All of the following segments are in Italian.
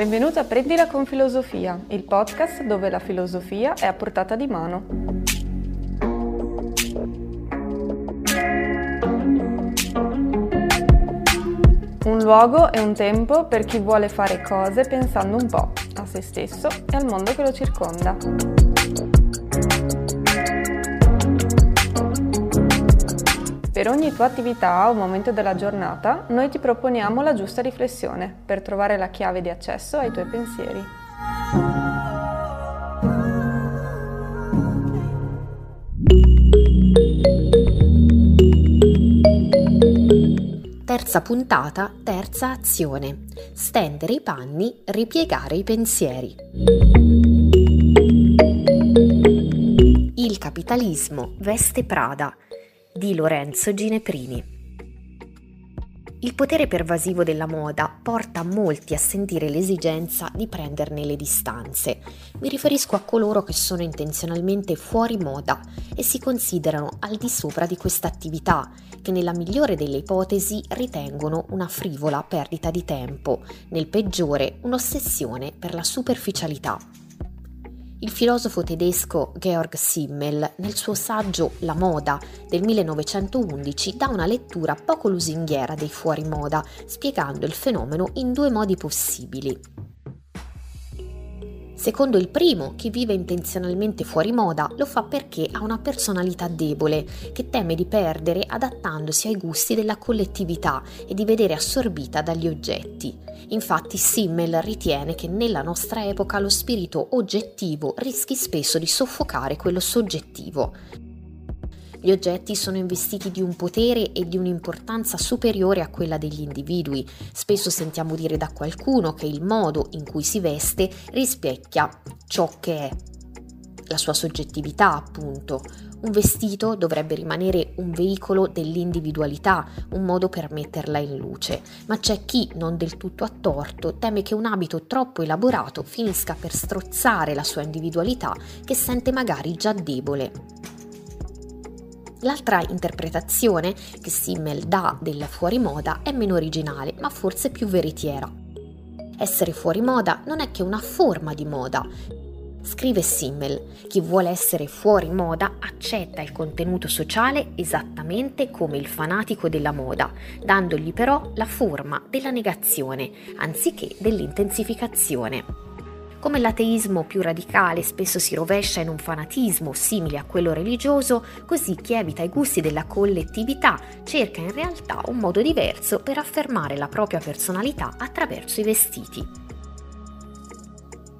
Benvenuto a Prendila con Filosofia, il podcast dove la filosofia è a portata di mano. Un luogo e un tempo per chi vuole fare cose pensando un po' a se stesso e al mondo che lo circonda. Per ogni tua attività o momento della giornata, noi ti proponiamo la giusta riflessione per trovare la chiave di accesso ai tuoi pensieri. Terza puntata, terza azione. Stendere i panni, ripiegare i pensieri. Il capitalismo veste Prada di Lorenzo Gineprini. Il potere pervasivo della moda porta molti a sentire l'esigenza di prenderne le distanze. Mi riferisco a coloro che sono intenzionalmente fuori moda e si considerano al di sopra di questa attività, che nella migliore delle ipotesi ritengono una frivola perdita di tempo, nel peggiore un'ossessione per la superficialità. Il filosofo tedesco Georg Simmel, nel suo saggio La moda del 1911, dà una lettura poco lusinghiera dei fuori moda, spiegando il fenomeno in due modi possibili. Secondo il primo, chi vive intenzionalmente fuori moda lo fa perché ha una personalità debole, che teme di perdere adattandosi ai gusti della collettività e di vedere assorbita dagli oggetti. Infatti Simmel ritiene che nella nostra epoca lo spirito oggettivo rischi spesso di soffocare quello soggettivo. Gli oggetti sono investiti di un potere e di un'importanza superiore a quella degli individui. Spesso sentiamo dire da qualcuno che il modo in cui si veste rispecchia ciò che è, la sua soggettività appunto. Un vestito dovrebbe rimanere un veicolo dell'individualità, un modo per metterla in luce, ma c'è chi, non del tutto a torto, teme che un abito troppo elaborato finisca per strozzare la sua individualità che sente magari già debole. L'altra interpretazione che Simmel dà del fuori moda è meno originale, ma forse più veritiera. Essere fuori moda non è che una forma di moda. Scrive Simmel, chi vuole essere fuori moda accetta il contenuto sociale esattamente come il fanatico della moda, dandogli però la forma della negazione, anziché dell'intensificazione. Come l'ateismo più radicale spesso si rovescia in un fanatismo simile a quello religioso, così chi evita i gusti della collettività cerca in realtà un modo diverso per affermare la propria personalità attraverso i vestiti.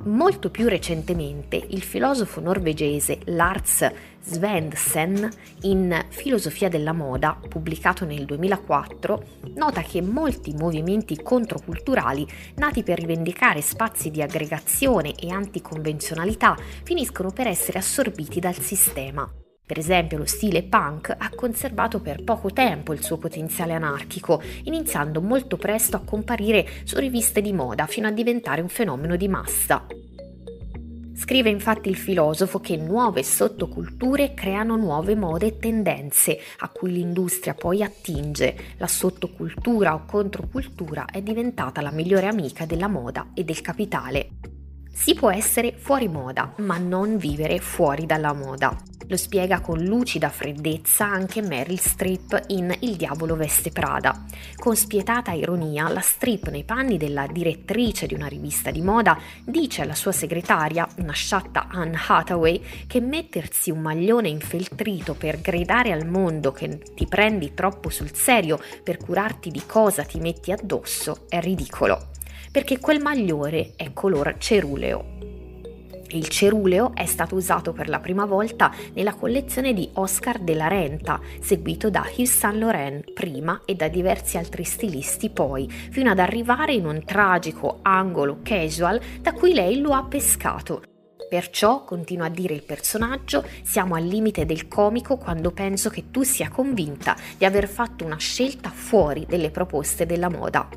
Molto più recentemente il filosofo norvegese Lars Svendsen, in Filosofia della moda, pubblicato nel 2004, nota che molti movimenti controculturali nati per rivendicare spazi di aggregazione e anticonvenzionalità finiscono per essere assorbiti dal sistema. Per esempio, lo stile punk ha conservato per poco tempo il suo potenziale anarchico, iniziando molto presto a comparire su riviste di moda fino a diventare un fenomeno di massa. Scrive infatti il filosofo che nuove sottoculture creano nuove mode e tendenze a cui l'industria poi attinge. La sottocultura o controcultura è diventata la migliore amica della moda e del capitale. Si può essere fuori moda, ma non vivere fuori dalla moda. Lo spiega con lucida freddezza anche Meryl Streep in Il diavolo veste Prada. Con spietata ironia, la Streep nei panni della direttrice di una rivista di moda dice alla sua segretaria, una sciatta Anne Hathaway, che mettersi un maglione infeltrito per gridare al mondo che ti prendi troppo sul serio per curarti di cosa ti metti addosso è ridicolo perché quel magliore è color ceruleo. Il ceruleo è stato usato per la prima volta nella collezione di Oscar de la Renta, seguito da Yves Saint Laurent prima e da diversi altri stilisti poi, fino ad arrivare in un tragico angolo casual da cui lei lo ha pescato. Perciò, continua a dire il personaggio, siamo al limite del comico quando penso che tu sia convinta di aver fatto una scelta fuori delle proposte della moda.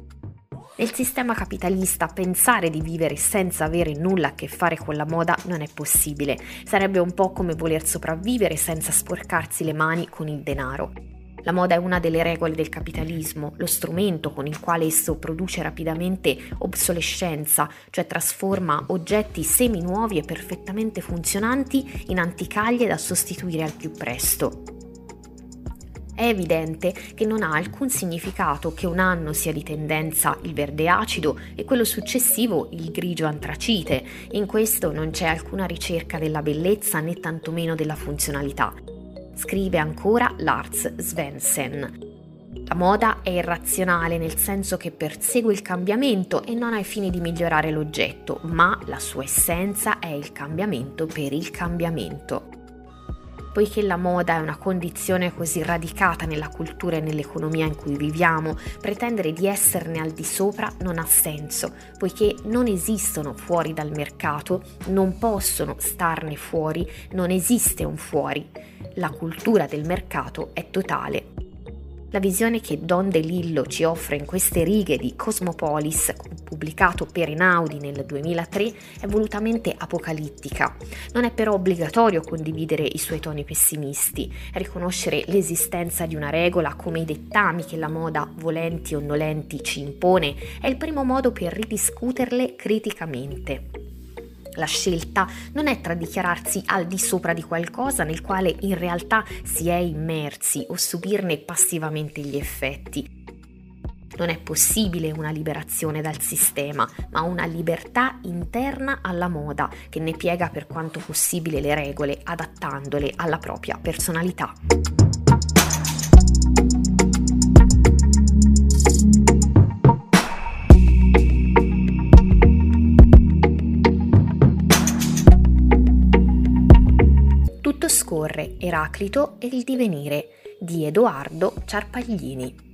Nel sistema capitalista pensare di vivere senza avere nulla a che fare con la moda non è possibile, sarebbe un po' come voler sopravvivere senza sporcarsi le mani con il denaro. La moda è una delle regole del capitalismo, lo strumento con il quale esso produce rapidamente obsolescenza, cioè trasforma oggetti semi-nuovi e perfettamente funzionanti in anticaglie da sostituire al più presto. È evidente che non ha alcun significato che un anno sia di tendenza il verde acido e quello successivo il grigio antracite. In questo non c'è alcuna ricerca della bellezza né tantomeno della funzionalità. Scrive ancora Lars Svensson. La moda è irrazionale nel senso che persegue il cambiamento e non ai fini di migliorare l'oggetto, ma la sua essenza è il cambiamento per il cambiamento. Poiché la moda è una condizione così radicata nella cultura e nell'economia in cui viviamo, pretendere di esserne al di sopra non ha senso, poiché non esistono fuori dal mercato, non possono starne fuori, non esiste un fuori la cultura del mercato è totale. La visione che Don DeLillo ci offre in queste righe di Cosmopolis, pubblicato per Einaudi nel 2003, è volutamente apocalittica. Non è però obbligatorio condividere i suoi toni pessimisti. Riconoscere l'esistenza di una regola come i dettami che la moda, volenti o nolenti, ci impone è il primo modo per ridiscuterle criticamente. La scelta non è tra dichiararsi al di sopra di qualcosa nel quale in realtà si è immersi o subirne passivamente gli effetti. Non è possibile una liberazione dal sistema, ma una libertà interna alla moda che ne piega per quanto possibile le regole adattandole alla propria personalità. Eraclito e il divenire di Edoardo Ciarpaglini.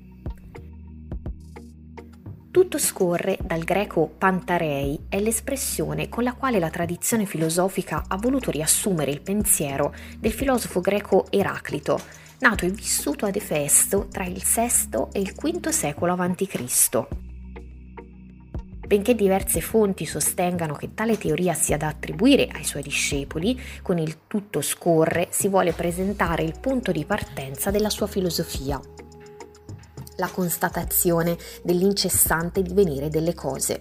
Tutto scorre dal greco pantarei è l'espressione con la quale la tradizione filosofica ha voluto riassumere il pensiero del filosofo greco Eraclito, nato e vissuto ad Efesto tra il VI e il V secolo a.C. Benché diverse fonti sostengano che tale teoria sia da attribuire ai suoi discepoli, con il tutto scorre si vuole presentare il punto di partenza della sua filosofia, la constatazione dell'incessante divenire delle cose.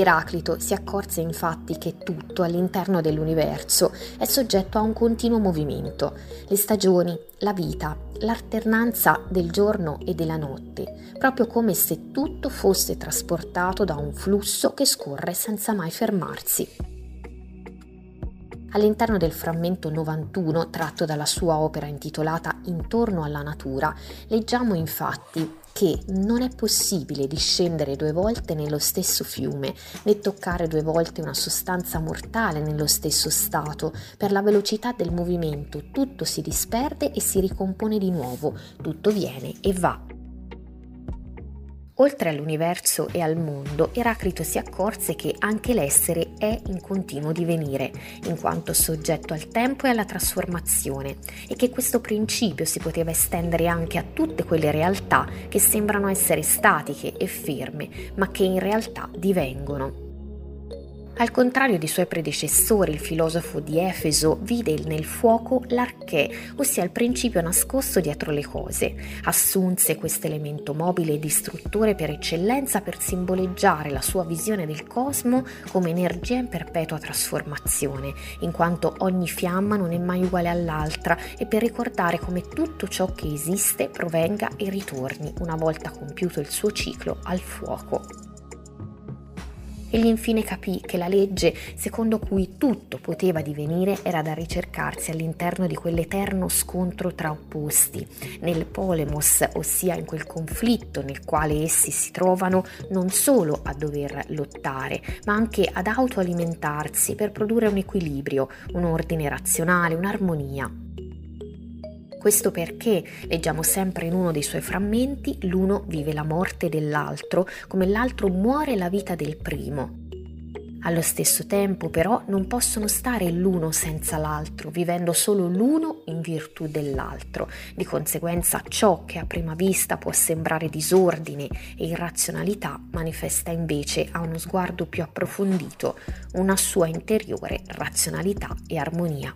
Eraclito si accorse infatti che tutto all'interno dell'universo è soggetto a un continuo movimento, le stagioni, la vita, l'alternanza del giorno e della notte, proprio come se tutto fosse trasportato da un flusso che scorre senza mai fermarsi. All'interno del frammento 91, tratto dalla sua opera intitolata Intorno alla natura, leggiamo infatti che non è possibile discendere due volte nello stesso fiume, né toccare due volte una sostanza mortale nello stesso stato. Per la velocità del movimento tutto si disperde e si ricompone di nuovo, tutto viene e va. Oltre all'universo e al mondo, Eraclito si accorse che anche l'essere è in continuo divenire, in quanto soggetto al tempo e alla trasformazione, e che questo principio si poteva estendere anche a tutte quelle realtà che sembrano essere statiche e ferme, ma che in realtà divengono. Al contrario dei suoi predecessori, il filosofo di Efeso vide nel fuoco l'arché, ossia il principio nascosto dietro le cose. Assunse questo elemento mobile e distruttore per eccellenza per simboleggiare la sua visione del cosmo come energia in perpetua trasformazione, in quanto ogni fiamma non è mai uguale all'altra e per ricordare come tutto ciò che esiste provenga e ritorni, una volta compiuto il suo ciclo, al fuoco. Egli infine capì che la legge secondo cui tutto poteva divenire era da ricercarsi all'interno di quell'eterno scontro tra opposti, nel polemos, ossia in quel conflitto nel quale essi si trovano non solo a dover lottare, ma anche ad autoalimentarsi per produrre un equilibrio, un ordine razionale, un'armonia. Questo perché, leggiamo sempre in uno dei suoi frammenti, l'uno vive la morte dell'altro come l'altro muore la vita del primo. Allo stesso tempo però non possono stare l'uno senza l'altro, vivendo solo l'uno in virtù dell'altro. Di conseguenza ciò che a prima vista può sembrare disordine e irrazionalità manifesta invece a uno sguardo più approfondito una sua interiore razionalità e armonia.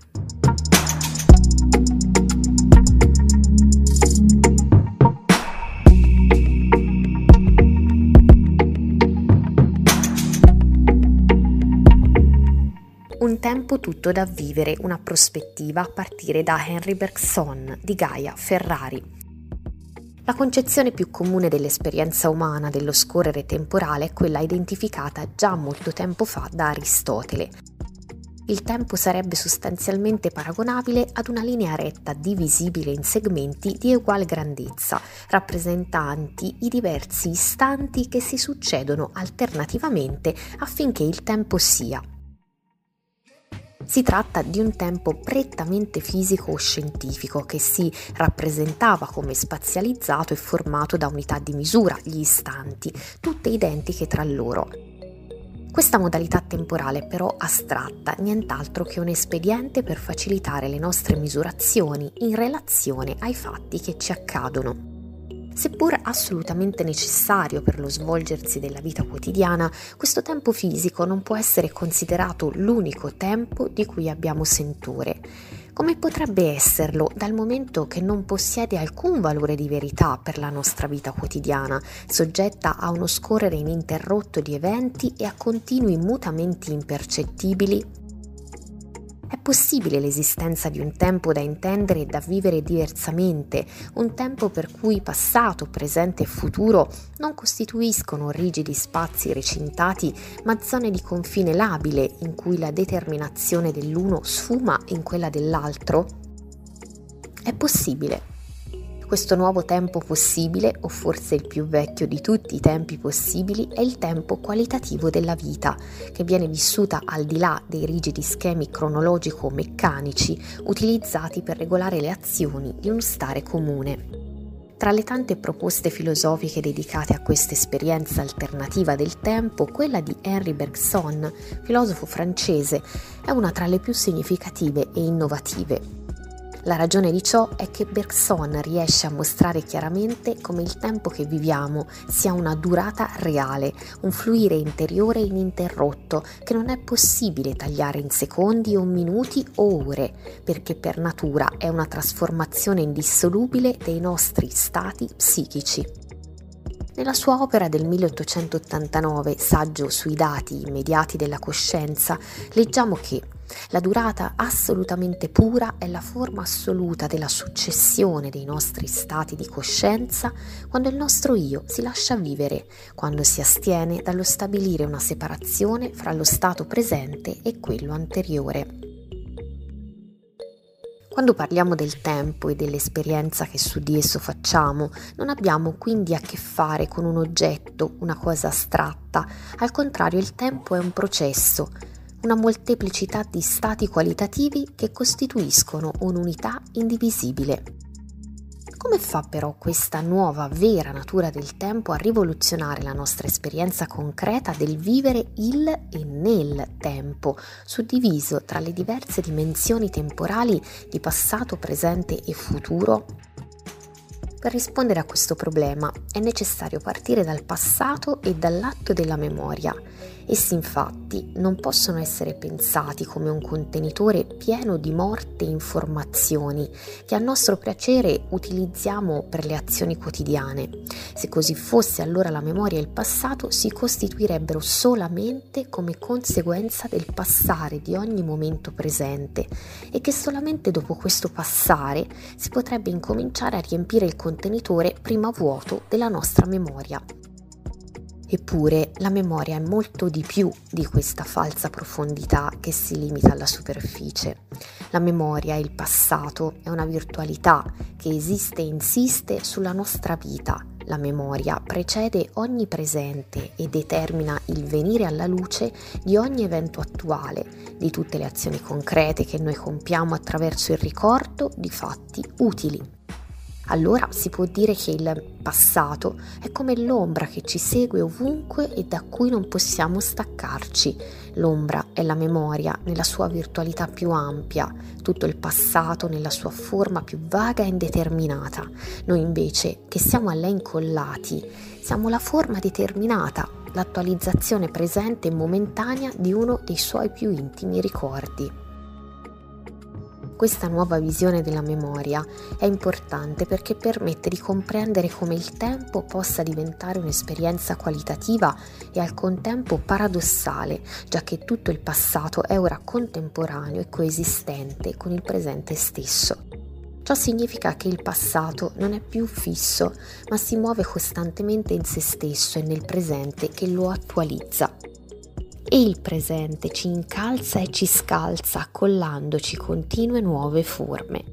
Tempo tutto da vivere, una prospettiva a partire da Henry Bergson di Gaia Ferrari. La concezione più comune dell'esperienza umana dello scorrere temporale è quella identificata già molto tempo fa da Aristotele, il tempo sarebbe sostanzialmente paragonabile ad una linea retta divisibile in segmenti di uguale grandezza, rappresentanti i diversi istanti che si succedono alternativamente affinché il tempo sia. Si tratta di un tempo prettamente fisico o scientifico che si rappresentava come spazializzato e formato da unità di misura, gli istanti, tutte identiche tra loro, questa modalità temporale è però astratta, nient'altro che un espediente per facilitare le nostre misurazioni in relazione ai fatti che ci accadono. Seppur assolutamente necessario per lo svolgersi della vita quotidiana, questo tempo fisico non può essere considerato l'unico tempo di cui abbiamo sentore. Come potrebbe esserlo dal momento che non possiede alcun valore di verità per la nostra vita quotidiana, soggetta a uno scorrere ininterrotto di eventi e a continui mutamenti impercettibili è possibile l'esistenza di un tempo da intendere e da vivere diversamente, un tempo per cui passato, presente e futuro non costituiscono rigidi spazi recintati, ma zone di confine labile in cui la determinazione dell'uno sfuma in quella dell'altro? È possibile questo nuovo tempo possibile, o forse il più vecchio di tutti i tempi possibili, è il tempo qualitativo della vita, che viene vissuta al di là dei rigidi schemi cronologico-meccanici utilizzati per regolare le azioni di uno stare comune. Tra le tante proposte filosofiche dedicate a questa esperienza alternativa del tempo, quella di Henri Bergson, filosofo francese, è una tra le più significative e innovative. La ragione di ciò è che Bergson riesce a mostrare chiaramente come il tempo che viviamo sia una durata reale, un fluire interiore ininterrotto che non è possibile tagliare in secondi o minuti o ore, perché per natura è una trasformazione indissolubile dei nostri stati psichici. Nella sua opera del 1889, Saggio sui dati immediati della coscienza, leggiamo che la durata assolutamente pura è la forma assoluta della successione dei nostri stati di coscienza quando il nostro io si lascia vivere, quando si astiene dallo stabilire una separazione fra lo stato presente e quello anteriore. Quando parliamo del tempo e dell'esperienza che su di esso facciamo, non abbiamo quindi a che fare con un oggetto, una cosa astratta, al contrario il tempo è un processo, una molteplicità di stati qualitativi che costituiscono un'unità indivisibile. Come fa però questa nuova vera natura del tempo a rivoluzionare la nostra esperienza concreta del vivere il e nel tempo, suddiviso tra le diverse dimensioni temporali di passato, presente e futuro? Per rispondere a questo problema è necessario partire dal passato e dall'atto della memoria Essi infatti non possono essere pensati come un contenitore pieno di morte informazioni che a nostro piacere utilizziamo per le azioni quotidiane. Se così fosse allora la memoria e il passato si costituirebbero solamente come conseguenza del passare di ogni momento presente e che solamente dopo questo passare si potrebbe incominciare a riempire il contenitore prima vuoto della nostra memoria. Eppure la memoria è molto di più di questa falsa profondità che si limita alla superficie. La memoria, il passato, è una virtualità che esiste e insiste sulla nostra vita. La memoria precede ogni presente e determina il venire alla luce di ogni evento attuale, di tutte le azioni concrete che noi compiamo attraverso il ricordo di fatti utili allora si può dire che il passato è come l'ombra che ci segue ovunque e da cui non possiamo staccarci. L'ombra è la memoria nella sua virtualità più ampia, tutto il passato nella sua forma più vaga e indeterminata. Noi invece, che siamo a lei incollati, siamo la forma determinata, l'attualizzazione presente e momentanea di uno dei suoi più intimi ricordi. Questa nuova visione della memoria è importante perché permette di comprendere come il tempo possa diventare un'esperienza qualitativa e al contempo paradossale, già che tutto il passato è ora contemporaneo e coesistente con il presente stesso. Ciò significa che il passato non è più fisso, ma si muove costantemente in se stesso e nel presente che lo attualizza e il presente ci incalza e ci scalza accollandoci continue nuove forme.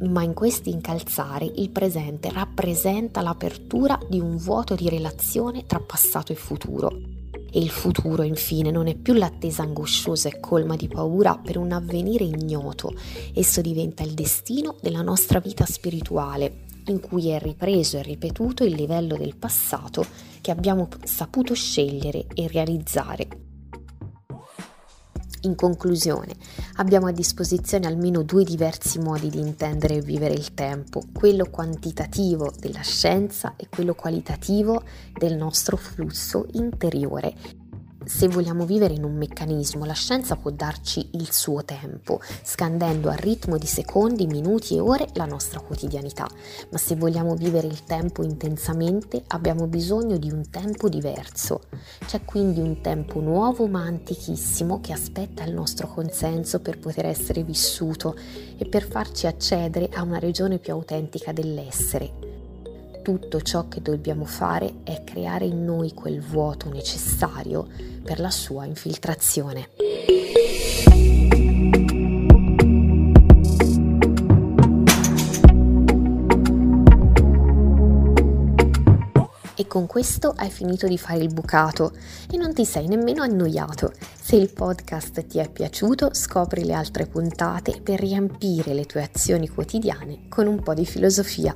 Ma in questi incalzare il presente rappresenta l'apertura di un vuoto di relazione tra passato e futuro. E il futuro, infine, non è più l'attesa angosciosa e colma di paura per un avvenire ignoto, esso diventa il destino della nostra vita spirituale, in cui è ripreso e ripetuto il livello del passato che abbiamo saputo scegliere e realizzare in conclusione, abbiamo a disposizione almeno due diversi modi di intendere e vivere il tempo, quello quantitativo della scienza e quello qualitativo del nostro flusso interiore se vogliamo vivere in un meccanismo, la scienza può darci il suo tempo, scandendo a ritmo di secondi, minuti e ore la nostra quotidianità, ma se vogliamo vivere il tempo intensamente abbiamo bisogno di un tempo diverso. C'è quindi un tempo nuovo ma antichissimo che aspetta il nostro consenso per poter essere vissuto e per farci accedere a una regione più autentica dell'essere, tutto ciò che dobbiamo fare è creare in noi quel vuoto necessario per la sua infiltrazione. E con questo hai finito di fare il bucato e non ti sei nemmeno annoiato. Se il podcast ti è piaciuto, scopri le altre puntate per riempire le tue azioni quotidiane con un po' di filosofia.